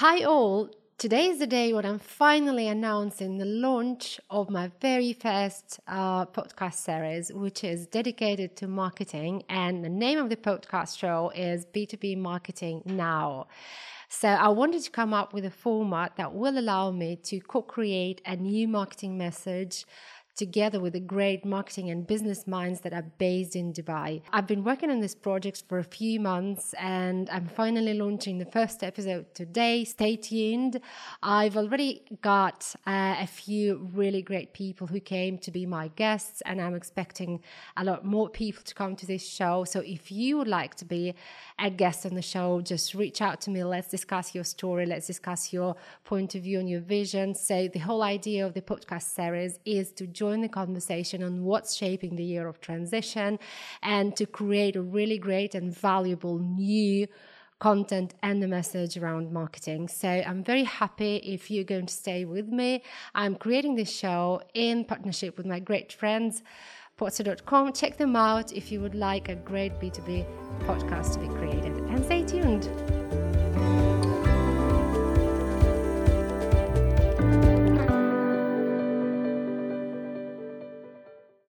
Hi, all. Today is the day when I'm finally announcing the launch of my very first uh, podcast series, which is dedicated to marketing. And the name of the podcast show is B2B Marketing Now. So I wanted to come up with a format that will allow me to co create a new marketing message together with the great marketing and business minds that are based in Dubai. I've been working on this project for a few months and I'm finally launching the first episode today. Stay tuned. I've already got uh, a few really great people who came to be my guests, and I'm expecting a lot more people to come to this show. So if you would like to be a guest on the show, just reach out to me. Let's discuss your story. Let's discuss your point of view and your vision. So the whole idea of the podcast series is to join join the conversation on what's shaping the year of transition and to create a really great and valuable new content and the message around marketing. So I'm very happy if you're going to stay with me. I'm creating this show in partnership with my great friends. Potso.com. Check them out if you would like a great B2B podcast to be created. And stay tuned.